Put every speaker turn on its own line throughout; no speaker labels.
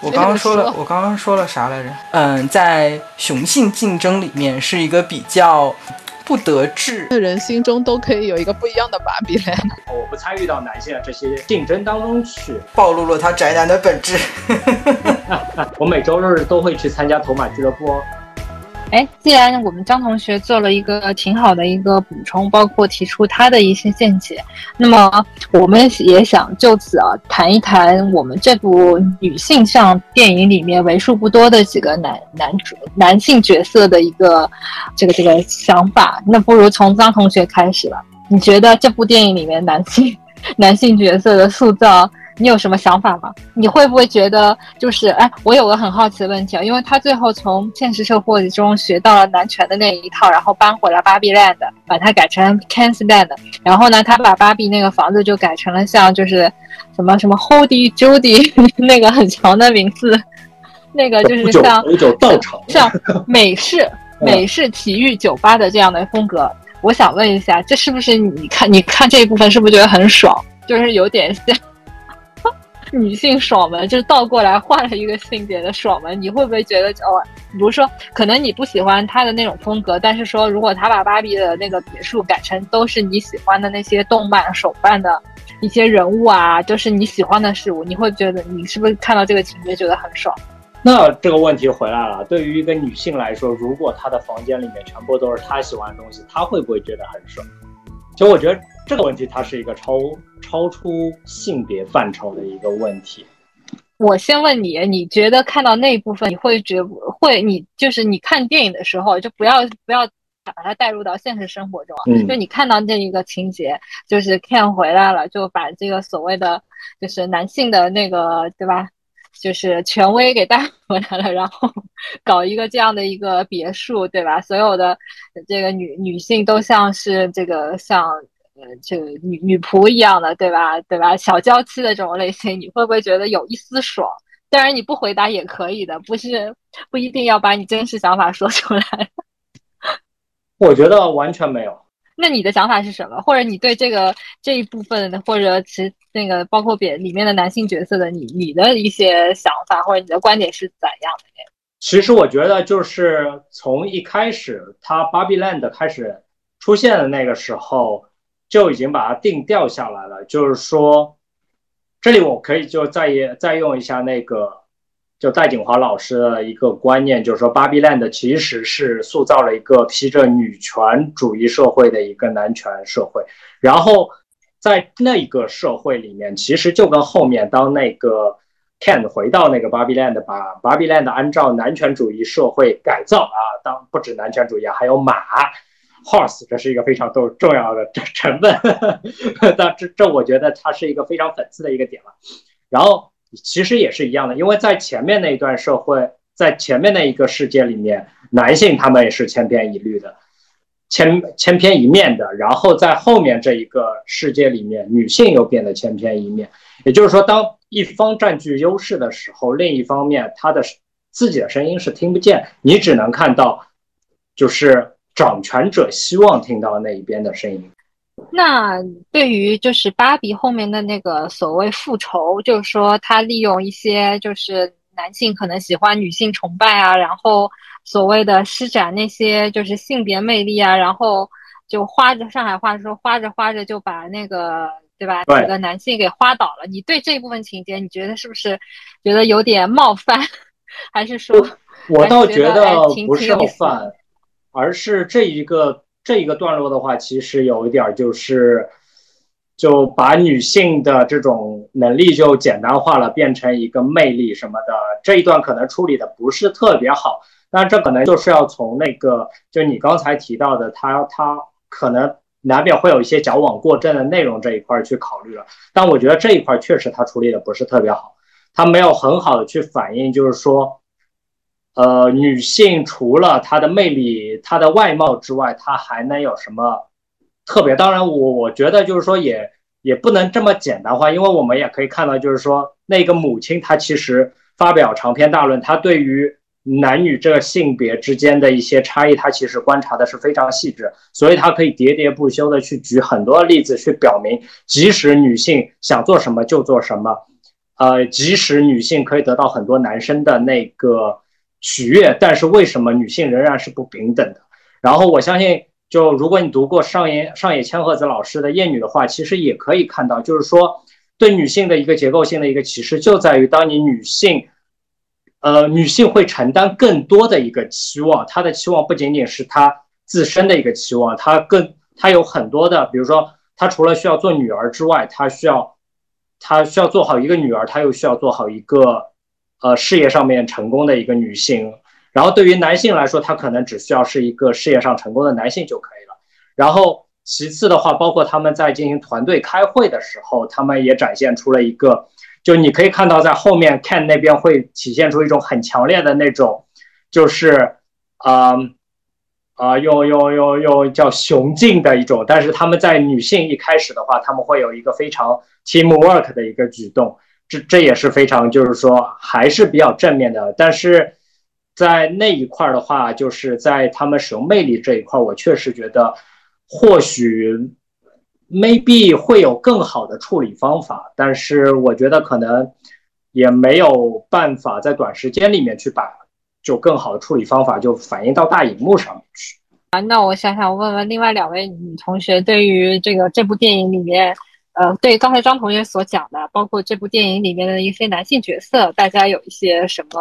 我刚刚说了，我刚刚说了啥来着？嗯，在雄性竞争里面是一个比较不得志
的人心中都可以有一个不一样的芭比 land。
我不参与到男性的这些竞争当中去，
暴露了他宅男的本质。
我每周日都会去参加头马俱乐部哦。
哎，既然我们张同学做了一个挺好的一个补充，包括提出他的一些见解，那么我们也想就此啊谈一谈我们这部女性向电影里面为数不多的几个男男主男性角色的一个这个这个想法。那不如从张同学开始吧，你觉得这部电影里面男性 男性角色的塑造？你有什么想法吗？你会不会觉得就是，哎，我有个很好奇的问题啊，因为他最后从现实社会中学到了男权的那一套，然后搬回了芭比 land，把它改成 Ken's land，然后呢，他把芭比那个房子就改成了像就是什么什么 Holdy Judy 那个很长的名字，那个就是像像 美式美式体育酒吧的这样的风格。我想问一下，这是不是你看你看这一部分是不是觉得很爽？就是有点像。女性爽文就是倒过来换了一个性别的爽文，你会不会觉得哦？比如说，可能你不喜欢他的那种风格，但是说如果他把芭比的那个别墅改成都是你喜欢的那些动漫手办的一些人物啊，就是你喜欢的事物，你会觉得你是不是看到这个情节觉得很爽？
那这个问题回来了，对于一个女性来说，如果她的房间里面全部都是她喜欢的东西，她会不会觉得很爽？其实我觉得。这个问题它是一个超超出性别范畴的一个问题。
我先问你，你觉得看到那一部分，你会觉会你就是你看电影的时候，就不要不要把它带入到现实生活中。嗯。就你看到这一个情节，就是 Ken 回来了，就把这个所谓的就是男性的那个对吧，就是权威给带回来了，然后 搞一个这样的一个别墅，对吧？所有的这个女女性都像是这个像。呃，就女女仆一样的，对吧？对吧？小娇妻的这种类型，你会不会觉得有一丝爽？当然，你不回答也可以的，不是不一定要把你真实想法说出来。
我觉得完全没有。
那你的想法是什么？或者你对这个这一部分的，或者其那个包括别里面的男性角色的，你你的一些想法或者你的观点是怎样的？
其实我觉得就是从一开始他 Barbie Land 开始出现的那个时候。就已经把它定调下来了，就是说，这里我可以就再也再用一下那个，就戴锦华老师的一个观念，就是说，芭比 land 其实是塑造了一个披着女权主义社会的一个男权社会，然后在那个社会里面，其实就跟后面当那个 Ken 回到那个芭比 land，把芭比 land 按照男权主义社会改造啊，当不止男权主义，还有马。Horse 这是一个非常重重要的成分，但这这我觉得它是一个非常讽刺的一个点了。然后其实也是一样的，因为在前面那一段社会，在前面那一个世界里面，男性他们也是千篇一律的，千千篇一面的。然后在后面这一个世界里面，女性又变得千篇一面。也就是说，当一方占据优势的时候，另一方面他的自己的声音是听不见，你只能看到就是。掌权者希望听到那一边的声音。
那对于就是芭比后面的那个所谓复仇，就是说他利用一些就是男性可能喜欢女性崇拜啊，然后所谓的施展那些就是性别魅力啊，然后就花着上海话说花着花着就把那个对吧几个男性给花倒了。你对这一部分情节，你觉得是不是觉得有点冒犯，还是说？
我倒觉得不是冒犯。而是这一个这一个段落的话，其实有一点就是，就把女性的这种能力就简单化了，变成一个魅力什么的。这一段可能处理的不是特别好，但这可能就是要从那个就你刚才提到的，他他可能难免会有一些矫枉过正的内容这一块去考虑了。但我觉得这一块确实他处理的不是特别好，他没有很好的去反映，就是说。呃，女性除了她的魅力、她的外貌之外，她还能有什么特别？当然，我我觉得就是说，也也不能这么简单化，因为我们也可以看到，就是说，那个母亲她其实发表长篇大论，她对于男女这个性别之间的一些差异，她其实观察的是非常细致，所以她可以喋喋不休的去举很多例子，去表明，即使女性想做什么就做什么。呃，即使女性可以得到很多男生的那个取悦，但是为什么女性仍然是不平等的？然后我相信，就如果你读过上野上野千鹤子老师的《厌女》的话，其实也可以看到，就是说对女性的一个结构性的一个歧视，就在于当你女性，呃，女性会承担更多的一个期望，她的期望不仅仅是她自身的一个期望，她更她有很多的，比如说她除了需要做女儿之外，她需要。她需要做好一个女儿，她又需要做好一个，呃，事业上面成功的一个女性。然后对于男性来说，他可能只需要是一个事业上成功的男性就可以了。然后其次的话，包括他们在进行团队开会的时候，他们也展现出了一个，就你可以看到在后面 Ken 那边会体现出一种很强烈的那种，就是，啊。啊，用用用用叫雄竞的一种，但是他们在女性一开始的话，他们会有一个非常 teamwork 的一个举动，这这也是非常就是说还是比较正面的。但是在那一块的话，就是在他们使用魅力这一块，我确实觉得或许 maybe 会有更好的处理方法，但是我觉得可能也没有办法在短时间里面去把。就更好的处理方法就反映到大荧幕上面去
啊。那我想想问问另外两位女同学，对于这个这部电影里面，呃，对刚才张同学所讲的，包括这部电影里面的一些男性角色，大家有一些什么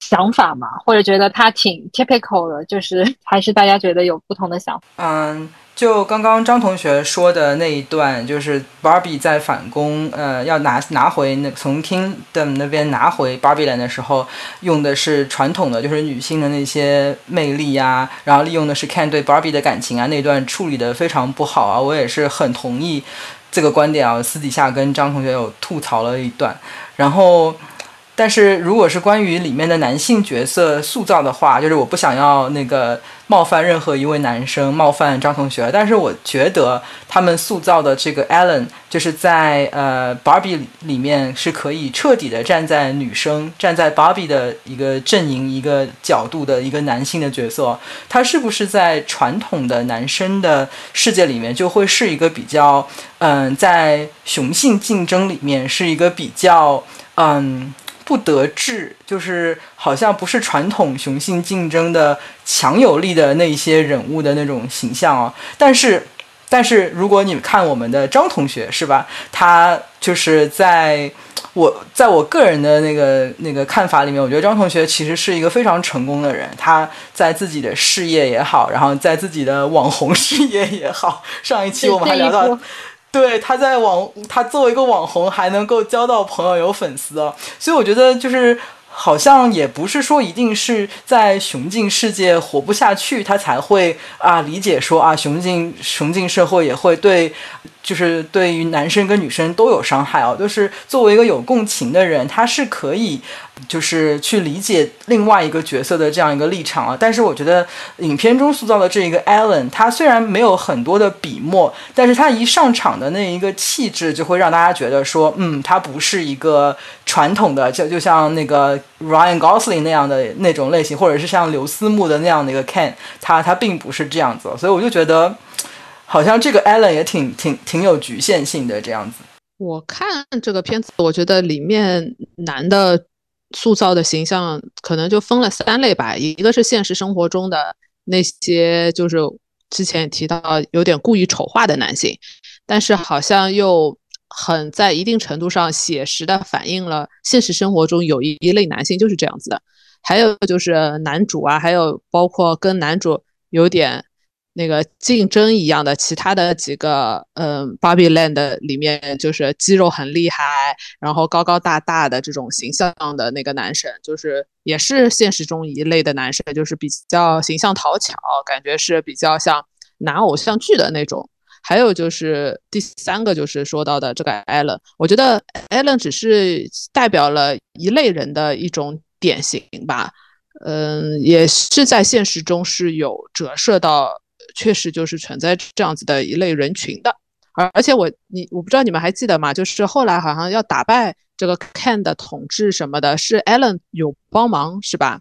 想法吗？或者觉得他挺 typical 的，就是 还是大家觉得有不同的想法？
嗯。就刚刚张同学说的那一段，就是 Barbie 在反攻，呃，要拿拿回那从 Kingdom 那边拿回 Barbie Land 的时候，用的是传统的，就是女性的那些魅力呀，然后利用的是 Ken 对 Barbie 的感情啊，那段处理的非常不好啊，我也是很同意这个观点啊，私底下跟张同学有吐槽了一段，然后。但是，如果是关于里面的男性角色塑造的话，就是我不想要那个冒犯任何一位男生，冒犯张同学。但是我觉得他们塑造的这个 Allen，就是在呃 Barbie 里面是可以彻底的站在女生、站在 Barbie 的一个阵营、一个角度的一个男性的角色。他是不是在传统的男生的世界里面，就会是一个比较嗯，在雄性竞争里面是一个比较嗯。不得志，就是好像不是传统雄性竞争的强有力的那些人物的那种形象哦。但是，但是如果你看我们的张同学是吧？他就是在我在我个人的那个那个看法里面，我觉得张同学其实是一个非常成功的人。他在自己的事业也好，然后在自己的网红事业也好。上一期我们还聊到。对，他在网，他作为一个网红，还能够交到朋友、有粉丝啊，所以我觉得就是好像也不是说一定是在雄竞世界活不下去，他才会啊理解说啊雄竞雄竞社会也会对。就是对于男生跟女生都有伤害哦，就是作为一个有共情的人，他是可以，就是去理解另外一个角色的这样一个立场啊。但是我觉得影片中塑造的这一个 Allen，他虽然没有很多的笔墨，但是他一上场的那一个气质，就会让大家觉得说，嗯，他不是一个传统的，就就像那个 Ryan Gosling 那样的那种类型，或者是像刘思慕的那样的一个 Ken，他他并不是这样子，所以我就觉得。好像这个 Allen 也挺挺挺有局限性的这样子。
我看这个片子，我觉得里面男的塑造的形象可能就分了三类吧。一个是现实生活中的那些，就是之前提到有点故意丑化的男性，但是好像又很在一定程度上写实的反映了现实生活中有一一类男性就是这样子的。还有就是男主啊，还有包括跟男主有点。那个竞争一样的，其他的几个，嗯，Barbie Land 里面就是肌肉很厉害，然后高高大大的这种形象的那个男生，就是也是现实中一类的男生，就是比较形象讨巧，感觉是比较像拿偶像剧的那种。还有就是第三个，就是说到的这个 Allen，我觉得 Allen 只是代表了一类人的一种典型吧，嗯，也是在现实中是有折射到。确实就是存在这样子的一类人群的，而而且我你我不知道你们还记得吗？就是后来好像要打败这个 Ken 的统治什么的，是 Allen 有帮忙是吧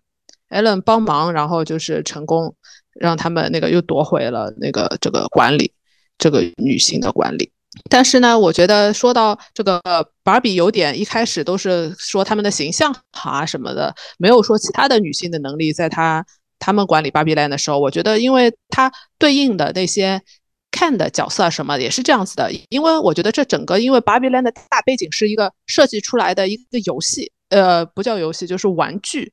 ？Allen 帮忙，然后就是成功让他们那个又夺回了那个这个管理，这个女性的管理。但是呢，我觉得说到这个芭比，有点一开始都是说他们的形象好啊什么的，没有说其他的女性的能力。在他他们管理芭比 land 的时候，我觉得，因为它对应的那些 Ken 的角色什么也是这样子的。因为我觉得这整个因为芭比 land 的大背景是一个设计出来的一个游戏，呃，不叫游戏，就是玩具，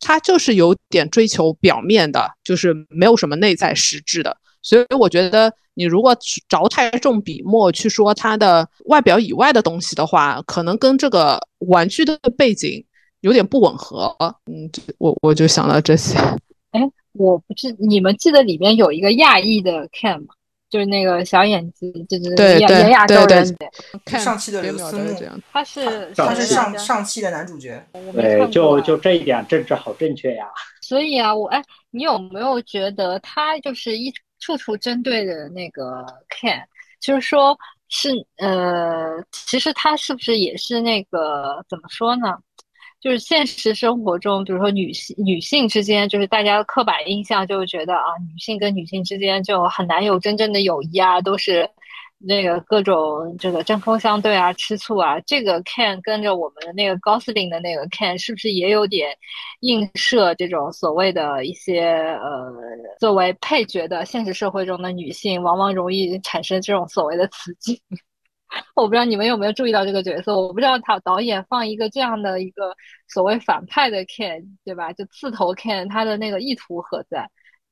它就是有点追求表面的，就是没有什么内在实质的。所以我觉得，你如果着太重笔墨去说它的外表以外的东西的话，可能跟这个玩具的背景有点不吻合。嗯，我我就想到这些。
哎，我不记，你们记得里面有一个亚裔的 Ken 吗？就是那个小眼睛，就是亚亚洲人。
上期的刘思慕，
他是
他是上上期的男主角。
对，就就这一点政治好正确呀。
所以啊，我哎，你有没有觉得他就是一？处处针对的那个 Ken，就是说，是呃，其实他是不是也是那个怎么说呢？就是现实生活中，比如说女性女性之间，就是大家的刻板印象，就觉得啊，女性跟女性之间就很难有真正的友谊啊，都是。那个各种这个针锋相对啊，吃醋啊，这个 Ken 跟着我们的那个高司令的那个 Ken 是不是也有点映射这种所谓的一些呃，作为配角的现实社会中的女性，往往容易产生这种所谓的雌竞？我不知道你们有没有注意到这个角色？我不知道他导演放一个这样的一个所谓反派的 Ken，对吧？就刺头 Ken，他的那个意图何在？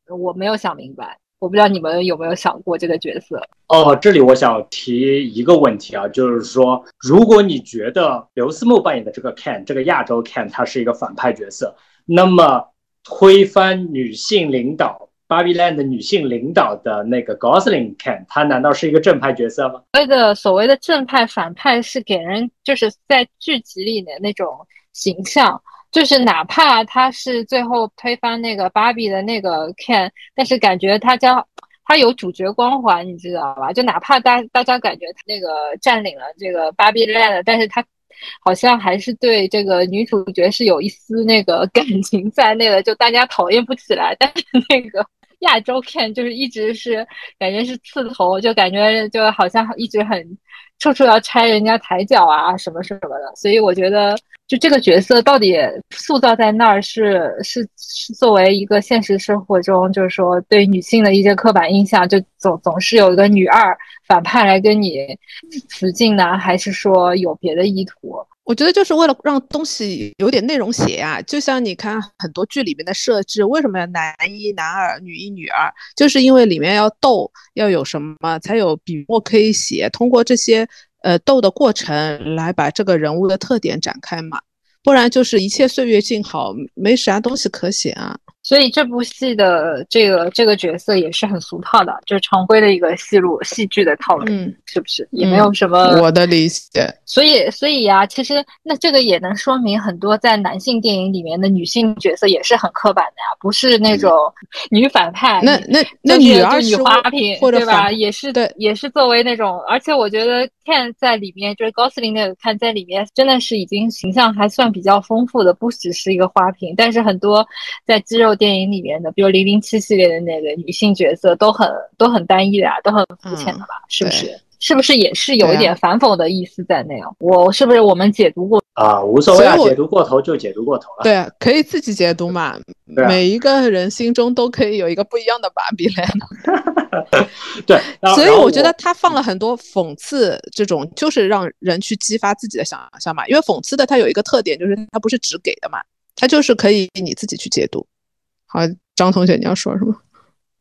我没有想明白。我不知道你们有没有想过这个角色
哦。这里我想提一个问题啊，就是说，如果你觉得刘思慕扮演的这个 Ken，这个亚洲 Ken，他是一个反派角色，那么推翻女性领导 Barbie Land 的女性领导的那个 Gosling Ken，他难道是一个正派角色吗？
所谓的所谓的正派反派是给人就是在剧集里的那种形象。就是哪怕他是最后推翻那个芭比的那个 Ken，但是感觉他将他有主角光环，你知道吧？就哪怕大大家感觉他那个占领了这个芭比 land，但是他好像还是对这个女主角是有一丝那个感情在内的，就大家讨厌不起来。但是那个亚洲 Ken 就是一直是感觉是刺头，就感觉就好像一直很。处处要拆人家台脚啊，什么什么的，所以我觉得，就这个角色到底塑造在那儿是是是作为一个现实生活中，就是说对女性的一些刻板印象，就总总是有一个女二反派来跟你雌竞呢，还是说有别的意图？
我觉得就是为了让东西有点内容写呀，就像你看很多剧里面的设置，为什么要男一男二女一女二？就是因为里面要斗，要有什么才有笔墨可以写，通过这些呃斗的过程来把这个人物的特点展开嘛，不然就是一切岁月静好，没啥东西可写啊。
所以这部戏的这个这个角色也是很俗套的，就是常规的一个戏路戏剧的套路，
嗯，
是不是？也没有什么
我的理解。
所以，所以呀，其实那这个也能说明很多在男性电影里面的女性角色也是很刻板的呀，不是那种女反派。
那那那女二
女花瓶，对吧？也是
对，
也是作为那种，而且我觉得看在里面，就是高司令那个看在里面，真的是已经形象还算比较丰富的，不只是一个花瓶。但是很多在肌肉。电影里面的，比如《零零七》系列的那个女性角色，都很都很单一的啊，都很肤浅的吧？是不是？是不是也是有一点反讽的意思在内啊？我是不是我们解读过
啊？无所谓，啊，解读过头就解读过头了。
对，可以自己解读嘛。每一个人心中都可以有一个不一样的芭比
land。对，
所以我觉得他放了很多讽刺，这种就是让人去激发自己的想象嘛。因为讽刺的它有一个特点，就是它不是只给的嘛，它就是可以你自己去解读。好，张同学，你要说什么？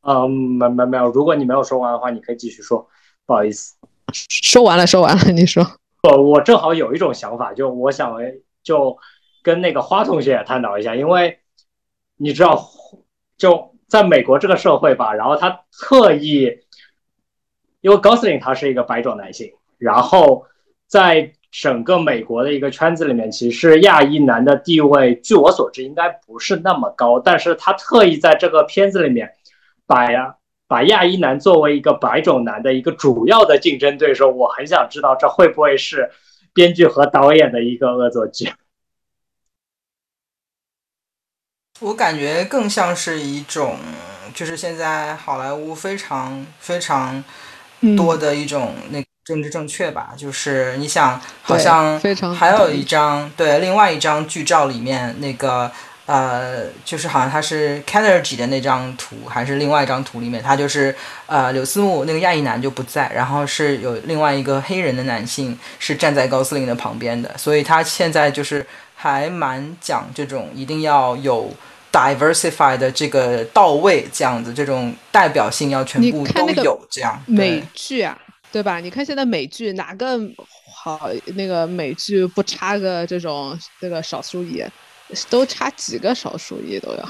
嗯，没没没有。如果你没有说完的话，你可以继续说。不好意思，
说完了，说完了。你说。
我我正好有一种想法，就我想就跟那个花同学也探讨一下，因为你知道，就在美国这个社会吧，然后他特意，因为高司令他是一个白种男性，然后在。整个美国的一个圈子里面，其实亚裔男的地位，据我所知应该不是那么高。但是他特意在这个片子里面，把呀把亚裔男作为一个白种男的一个主要的竞争对手。我很想知道，这会不会是编剧和导演的一个恶作剧？
我感觉更像是一种，就是现在好莱坞非常非常多的一种那政治正确吧。就是你想，好像还有一张对，另外一张剧照里面那个呃，就是好像他是 k e n e r g y 的那张图，还是另外一张图里面，他就是呃柳思慕那个亚裔男就不在，然后是有另外一个黑人的男性是站在高司令的旁边的，所以他现在就是还蛮讲这种一定要有。diversify 的这个到位，这样子，这种代表性要全部都有，这样。
美
对
剧啊，对吧？你看现在美剧哪个好那个美剧不插个这种这个少数裔，都插几个少数裔都要。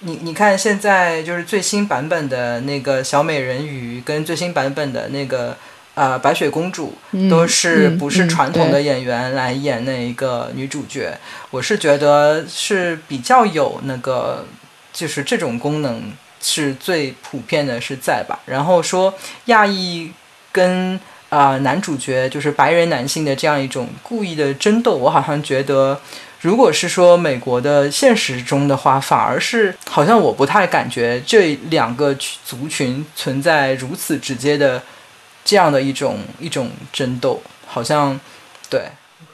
你你看现在就是最新版本的那个小美人鱼，跟最新版本的那个呃白雪公主，
嗯
都是
嗯
不是
嗯
传统的演员来演那一个女主角。我是觉得是比较有那个，就是这种功能是最普遍的是在吧？然后说亚裔跟呃男主角就是白人男性的这样一种故意的争斗，我好像觉得。如果是说美国的现实中的话，反而是好像我不太感觉这两个族群存在如此直接的这样的一种一种争斗，好像对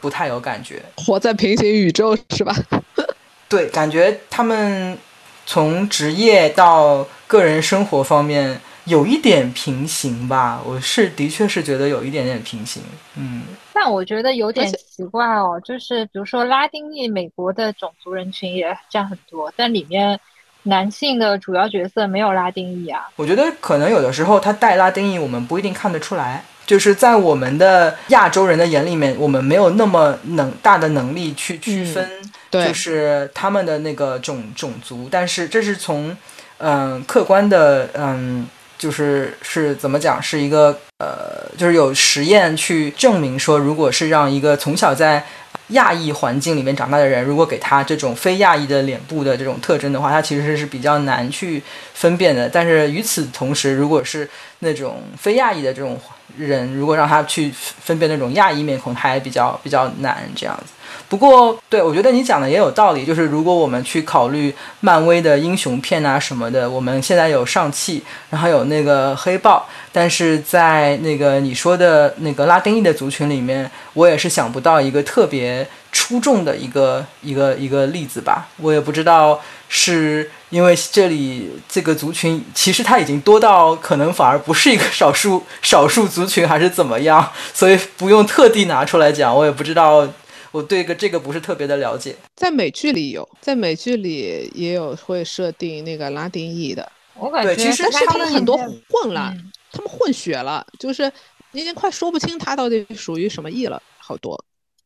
不太有感觉。
活在平行宇宙是吧？
对，感觉他们从职业到个人生活方面有一点平行吧。我是的确是觉得有一点点平行。嗯，
但我觉得有点奇怪哦，就是比如说拉丁裔美国的种族人群也占很多，但里面男性的主要角色没有拉丁裔啊。
我觉得可能有的时候他带拉丁裔，我们不一定看得出来。就是在我们的亚洲人的眼里面，我们没有那么能大的能力去区分，
对
就是他们的那个种种族。但是这是从嗯、客观的嗯，就是是怎么讲，是一个呃，就是有实验去证明说，如果是让一个从小在亚裔环境里面长大的人，如果给他这种非亚裔的脸部的这种特征的话，他其实是比较难去分辨的。但是与此同时，如果是那种非亚裔的这种人，如果让他去分辨那种亚裔面孔，他也比较比较难这样子。不过，对我觉得你讲的也有道理，就是如果我们去考虑漫威的英雄片啊什么的，我们现在有上汽，然后有那个黑豹，但是在那个你说的那个拉丁裔的族群里面，我也是想不到一个特别出众的一个一个一个例子吧。我也不知道是因为这里这个族群其实它已经多到可能反而不是一个少数少数族群，还是怎么样，所以不用特地拿出来讲。我也不知道，我对个这个不是特别的了解。
在美剧里有，在美剧里也有会设定那个拉丁裔的，
我感觉
对其实
但是他们很多混了，
嗯
他们混血了，就是你已经快说不清他到底属于什么裔了，好多。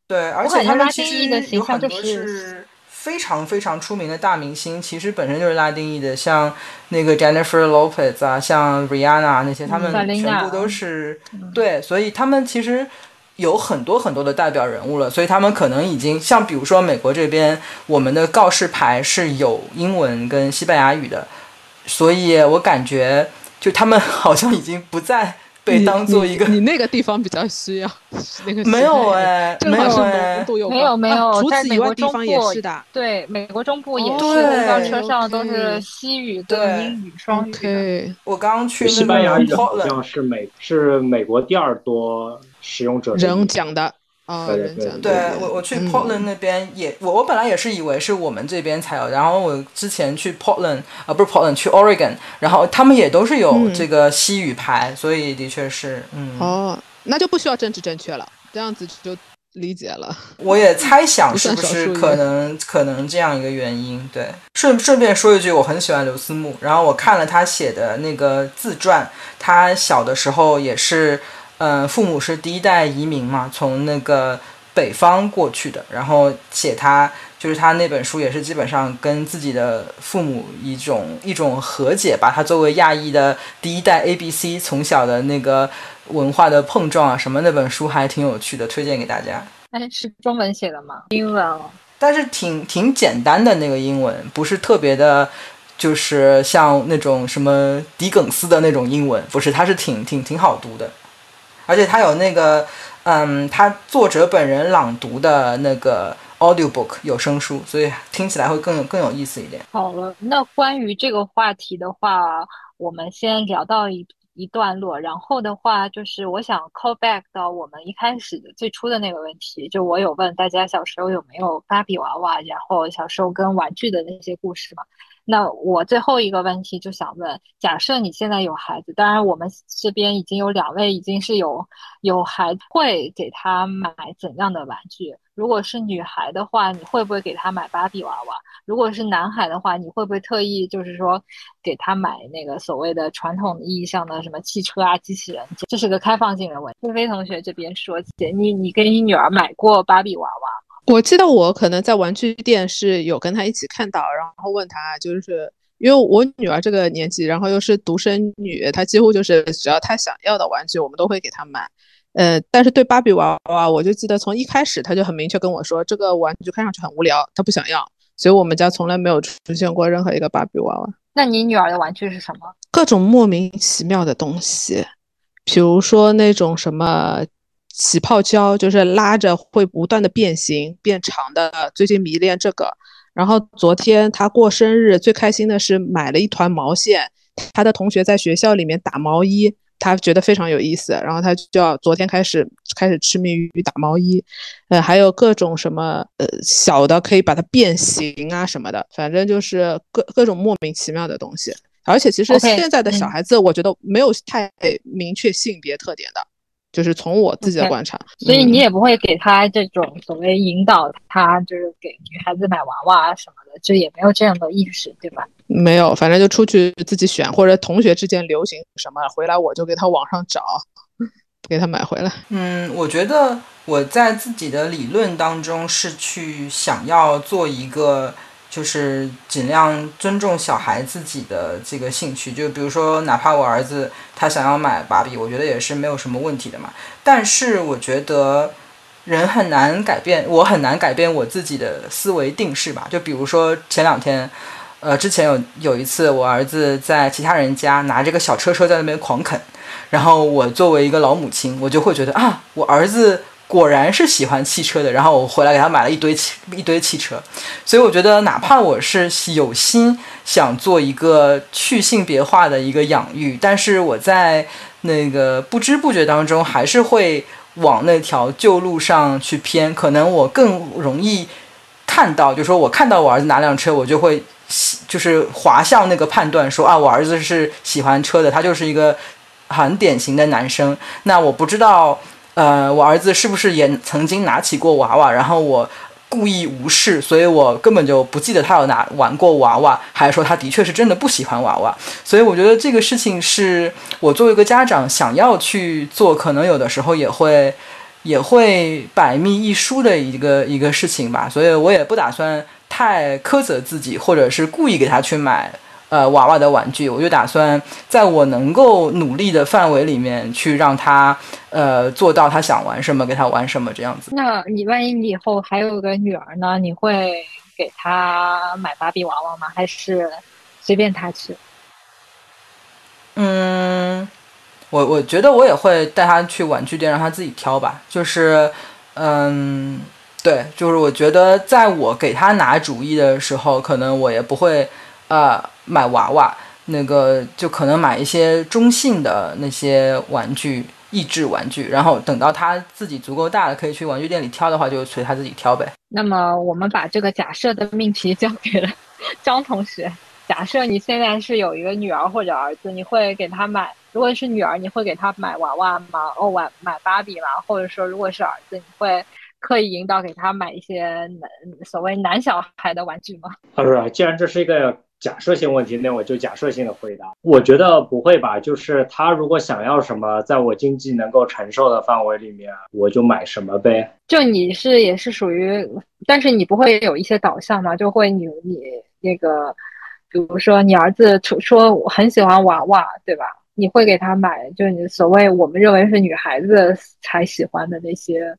对，而且他们其
拉丁裔的
实很多
象就是
是非常非常出名的大明星，其实本身就是拉丁裔的，像那个 Jennifer Lopez 啊，像 Rihanna 那些，他们全部都是、对，所以他们其实。有很多很多的代表人物了，所以他们可能已经像比如说美国这边，我们的告示牌是有英文跟西班牙语的，所以我感觉就他们好像已经不再被当做一个
你 你那个地方比较需要那个
没有
哎，
哎，没
正好是
有。哎
浓，度有
没有没有。在
此以外地
美国中部
方也是的。
对，美国中部也
哦
是，公交
对
车上都是西语
对。
跟英语双语
对。
我刚去
西班牙语好像是美是美国第二多使用者
人讲的啊，
对对对
人讲的。
对我我去
嗯
Portland 那边也，我我本来也是以为是我们这边才有，然后我之前去 Portland 啊、不是 Portland 去 Oregon，然后他们也都是有
嗯
这个西语牌，所以的确是，嗯，
哦，那就不需要政治正确了，这样子就理解了。
我也猜想是 不是可能可能这样一个原因。对，顺顺便说一句，我很喜欢刘思慕，然后我看了他写的那个自传，他小的时候也是，嗯、父母是第一代移民嘛，从那个北方过去的，然后写他。就是他那本书也是基本上跟自己的父母一种一种和解吧。他作为亚裔的第一代 A B C，从小的那个文化的碰撞啊什么，那本书还挺有趣的，推荐给大家。
哎，是中文写的吗？英文哦。
但是挺挺简单的那个英文，不是特别的，就是像那种什么狄更斯的那种英文，不是，它是挺挺挺好读的，而且它有那个，嗯，他作者本人朗读的那个 audiobook 有声书，所以听起来会更有更有意思一点。
好了，那关于这个话题的话，我们先聊到一一段落。然后的话，就是我想 call back 到我们一开始的最初的那个问题，就我有问大家小时候有没有芭比娃娃，然后小时候跟玩具的那些故事嘛。那我最后一个问题就想问：假设你现在有孩子，当然我们这边已经有两位已经是有有孩子，会给他买怎样的玩具？如果是女孩的话，你会不会给他买芭比娃娃？如果是男孩的话，你会不会特意就是说给他买那个所谓的传统意义上的什么汽车啊、机器人？这是个开放性的问题。菲菲同学这边说，姐，你你给你女儿买过芭比娃娃？
我记得我可能在玩具店是有跟他一起看到，然后问他，就是因为我女儿这个年纪，然后又是独生女，她几乎就是只要她想要的玩具，我们都会给她买。呃，但是对芭比娃娃，我就记得从一开始她就很明确跟我说，这个玩具看上去很无聊，她不想要，所以我们家从来没有出现过任何一个芭比娃娃。
那你女儿的玩具是什么？
各种莫名其妙的东西，比如说那种什么。起泡胶就是拉着会不断的变形变长的，最近迷恋这个。然后昨天他过生日，最开心的是买了一团毛线，他的同学在学校里面打毛衣，他觉得非常有意思。然后他就要昨天开始开始痴迷于打毛衣，呃，还有各种什么呃小的可以把它变形啊什么的，反正就是各各种莫名其妙的东西。而且其实现在的小孩子，我觉得没有太明确性别特点的。就是从我自己的观察，
所以你也不会给他这种所谓引导他，就是给女孩子买娃娃什么的，就也没有这样的意识，对吧？
没有，反正就出去自己选，或者同学之间流行什么，回来我就给他网上找，给他买回来。
嗯，我觉得我在自己的理论当中是去想要做一个。就是尽量尊重小孩自己的这个兴趣，就比如说，哪怕我儿子他想要买芭比，我觉得也是没有什么问题的嘛。但是我觉得人很难改变，我很难改变我自己的思维定式吧。就比如说前两天，呃，之前有有一次，我儿子在其他人家拿着个小车车在那边狂啃，然后我作为一个老母亲，我就会觉得啊，我儿子。果然是喜欢汽车的，然后我回来给他买了一堆汽一堆汽车，所以我觉得哪怕我是有心想做一个去性别化的一个养育，但是我在那个不知不觉当中还是会往那条旧路上去偏，可能我更容易看到，就说我看到我儿子拿辆车，我就会就是滑向那个判断，说啊，我儿子是喜欢车的，他就是一个很典型的男生，那我不知道。呃，我儿子是不是也曾经拿起过娃娃？然后我故意无视，所以我根本就不记得他有拿玩过娃娃，还是说他的确是真的不喜欢娃娃？所以我觉得这个事情是我作为一个家长想要去做，可能有的时候也会也会百密一疏的一个一个事情吧。所以我也不打算太苛责自己，或者是故意给他去买。呃，娃娃的玩具，我就打算在我能够努力的范围里面去让他，呃，做到他想玩什么给他玩什么这样子。
那你万一你以后还有个女儿呢？你会给她买芭比娃娃吗？还是随便她去？
嗯，我我觉得我也会带她去玩具店让她自己挑吧。就是，嗯，对，就是我觉得在我给她拿主意的时候，可能我也不会。呃，买娃娃，那个就可能买一些中性的那些玩具，益智玩具，然后等到他自己足够大了，可以去玩具店里挑的话，就随他自己挑呗。
那么我们把这个假设的命题交给了张同学。假设你现在是有一个女儿或者儿子，你会给他买？如果是女儿，你会给他买娃娃吗？哦，买买芭比吗？或者说，如果是儿子，你会？刻意引导给他买一些男所谓男小孩的玩具吗？
他说：“既然这是一个假设性问题，那我就假设性的回答。我觉得不会吧，就是他如果想要什么，在我经济能够承受的范围里面，我就买什么呗。
就你是也是属于，但是你不会有一些导向吗？就会你你那个，比如说你儿子说我很喜欢娃娃，对吧？你会给他买，就是你所谓我们认为是女孩子才喜欢的那些。”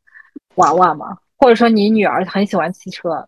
娃娃吗？或者说你女儿很喜欢汽车，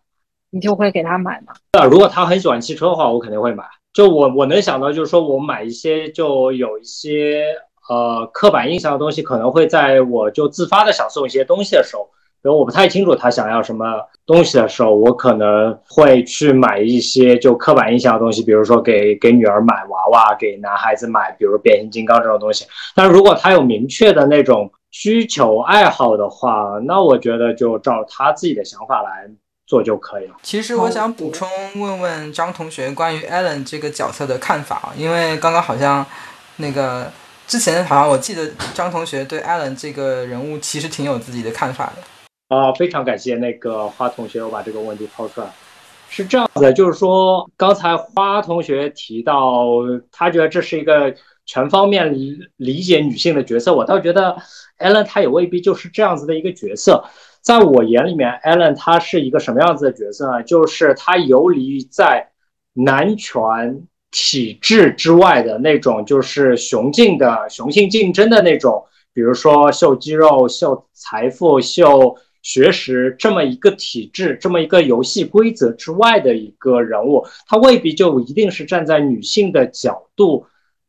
你就会给他买吗？
啊，如果他很喜欢汽车的话，我肯定会买。就我我能想到，就是说我买一些就有一些呃刻板印象的东西，可能会在我就自发的想送一些东西的时候，比如我不太清楚他想要什么东西的时候，我可能会去买一些就刻板印象的东西，比如说给给女儿买娃娃，给男孩子买，比如变形金刚这种东西。但如果他有明确的那种需求爱好的话，那我觉得就照他自己的想法来做就可以了。
其实我想补充问问张同学关于 Allen 这个角色的看法啊，因为刚刚好像那个。之前好像我记得张同学对 Allen 这个人物其实挺有自己的看法的
啊，非常感谢那个花同学，我把这个问题抛出来。是这样子的，就是说刚才花同学提到，他觉得这是一个全方面理解女性的角色，我倒觉得 Allen 他也未必就是这样子的一个角色。在我眼里面，Allen 他是一个什么样子的角色呢？就是他游离在男权。体制之外的那种，就是雄竞的雄性竞争的那种，比如说秀肌肉、秀财富、秀学识这么一个体制，这么一个游戏规则之外的一个人物，他未必就一定是站在女性的角度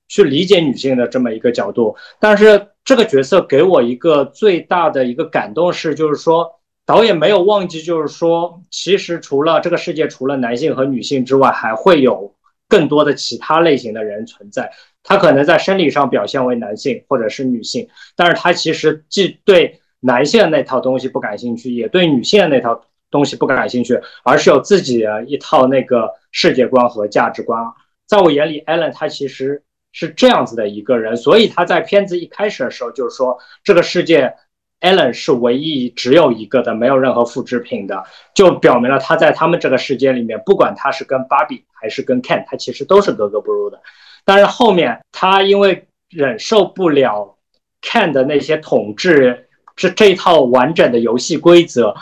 去理解女性的这么一个角度。但是这个角色给我一个最大的一个感动是，就是说导演没有忘记，就是说其实除了这个世界，除了男性和女性之外，还会有。更多的其他类型的人存在，他可能在生理上表现为男性或者是女性，但是他其实既对男性的那套东西不感兴趣，也对女性的那套东西不感兴趣，而是有自己的一套那个世界观和价值观。在我眼里，Allen 他其实是这样子的一个人，所以他在片子一开始的时候就是说这个世界。，Alan 是唯一只有一个的，没有任何复制品的，就表明了他在他们这个世界里面，不管他是跟芭比还是跟 Ken，他其实都是格格不入的。但是后面他因为忍受不了 Ken 的那些统治，这这一套完整的游戏规则，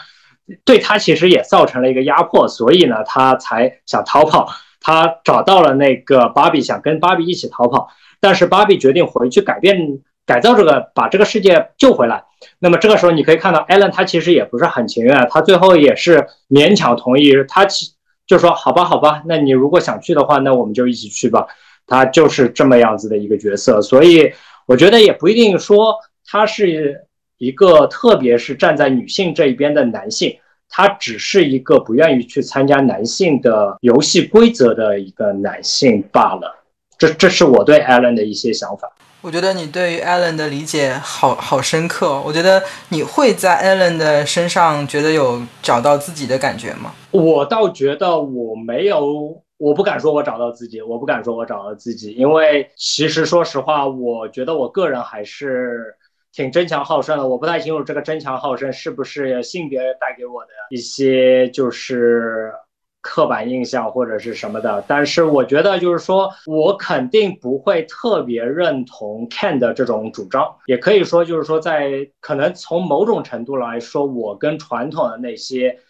对他其实也造成了一个压迫，所以呢，他才想逃跑。他找到了那个芭比，想跟芭比一起逃跑，但是芭比决定回去改变。改造这个，把这个世界救回来。那么这个时候，你可以看到艾伦他其实也不是很情愿，他最后也是勉强同意。他其就说：“好吧，好吧，那你如果想去的话，那我们就一起去吧。”他就是这么样子的一个角色。所以我觉得也不一定说他是一个，特别是站在女性这一边的男性，他只是一个不愿意去参加男性的游戏规则的一个男性罢了。这这是我对艾伦的一些想法。
我觉得你对于 Allen 的理解好好深刻。我觉得你会在 Allen 的身上觉得有找到自己的感觉吗？
我倒觉得我没有，我不敢说我找到自己，我不敢说我找到自己，因为其实说实话，我觉得我个人还是挺争强好胜的。我不太清楚这个争强好胜是不是性别带给我的一些就是。刻板印象或者是什么的，但是我觉得就是说，我肯定不会特别认同 Ken 的这种主张，也可以说就是说，在可能从某种程度来说，我跟传统的那些。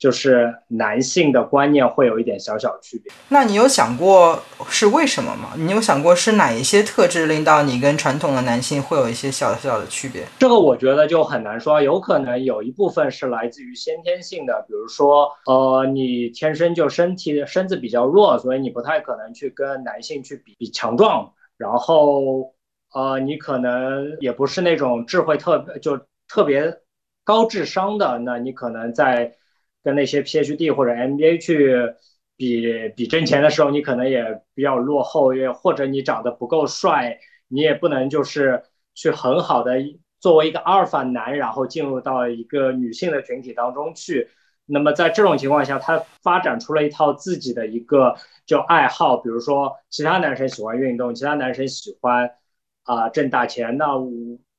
就是男性的观念会有一点小小区别。
那你有想过是为什么吗？你有想过是哪一些特质令到你跟传统的男性会有一些小小的区别？
这个我觉得就很难说，有可能有一部分是来自于先天性的，比如说，呃，你天生就身体身子比较弱，所以你不太可能去跟男性去比比强壮。然后，呃，你可能也不是那种智慧特就特别高智商的，那你可能在。跟那些 PhD 或者 MBA 去比比挣钱的时候，你可能也比较落后，也或者你长得不够帅，你也不能就是去很好的作为一个阿尔法男，然后进入到一个女性的群体当中去。那么在这种情况下，他发展出了一套自己的一个就爱好，比如说其他男生喜欢运动，其他男生喜欢啊挣大钱，那我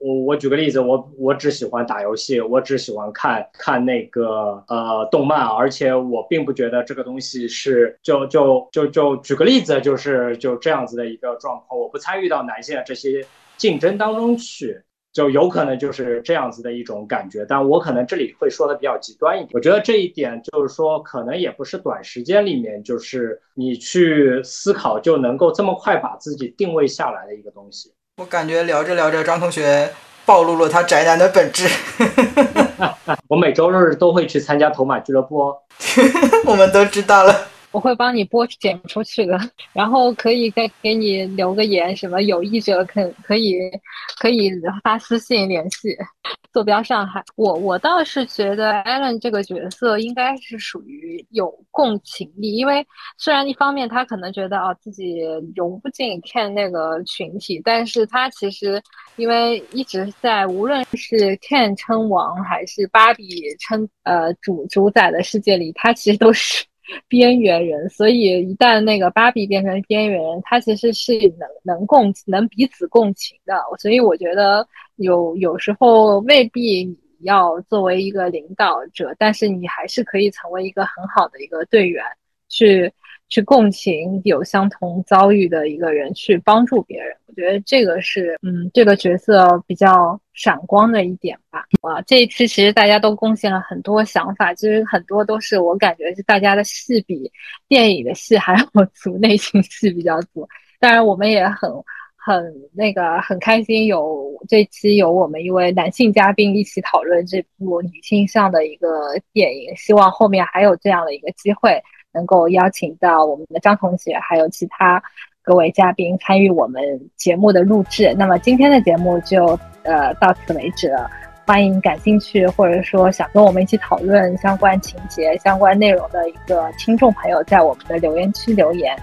我。我举个例子，我我只喜欢打游戏，我只喜欢看看那个呃动漫，而且我并不觉得这个东西是就就就就举个例子，就是就这样子的一个状况，我不参与到男性的这些竞争当中去，就有可能就是这样子的一种感觉。但我可能这里会说的比较极端一点，我觉得这一点就是说，可能也不是短时间里面就是你去思考就能够这么快把自己定位下来的一个东西。
我感觉聊着聊着，张同学暴露了他宅男的本质。
我每周日都会去参加头马俱乐部哦。
我们都知道了。
我会帮你播剪出去的，然后可以再给你留个言，什么有意者可可以可以发私信联系。坐标上海，我我倒是觉得 Allen 这个角色应该是属于有共情力，因为虽然一方面他可能觉得啊自己融不进 Ken 那个群体，但是他其实因为一直在无论是 Ken 称王还是芭比称呃主主宰的世界里，他其实都是。边缘人，所以一旦那个芭比变成边缘人，他其实是能能共能彼此共情的。所以我觉得有有时候未必要作为一个领导者，但是你还是可以成为一个很好的一个队员，去。去共情有相同遭遇的一个人，去帮助别人，我觉得这个是，嗯，这个角色比较闪光的一点吧。啊，这一期其实大家都贡献了很多想法，其实很多都是我感觉是大家的戏比电影的戏还要 足，内心戏比较足。当然，我们也很很那个很开心，有这期有我们一位男性嘉宾一起讨论这部女性向的一个电影，希望后面还有这样的一个机会。能够邀请到我们的张同学，还有其他各位嘉宾参与我们节目的录制。那么今天的节目就呃到此为止了。欢迎感兴趣或者说想跟我们一起讨论相关情节、相关内容的一个听众朋友，在我们的留言区留言。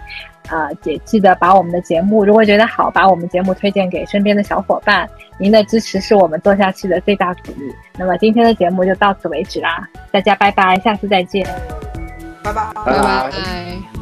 啊，也记得把我们的节目，如果觉得好，把我们节目推荐给身边的小伙伴。您的支持是我们做下去的最大鼓励。那么今天的节目就到此为止啦，大家拜拜，下次再见。
拜拜，
拜拜。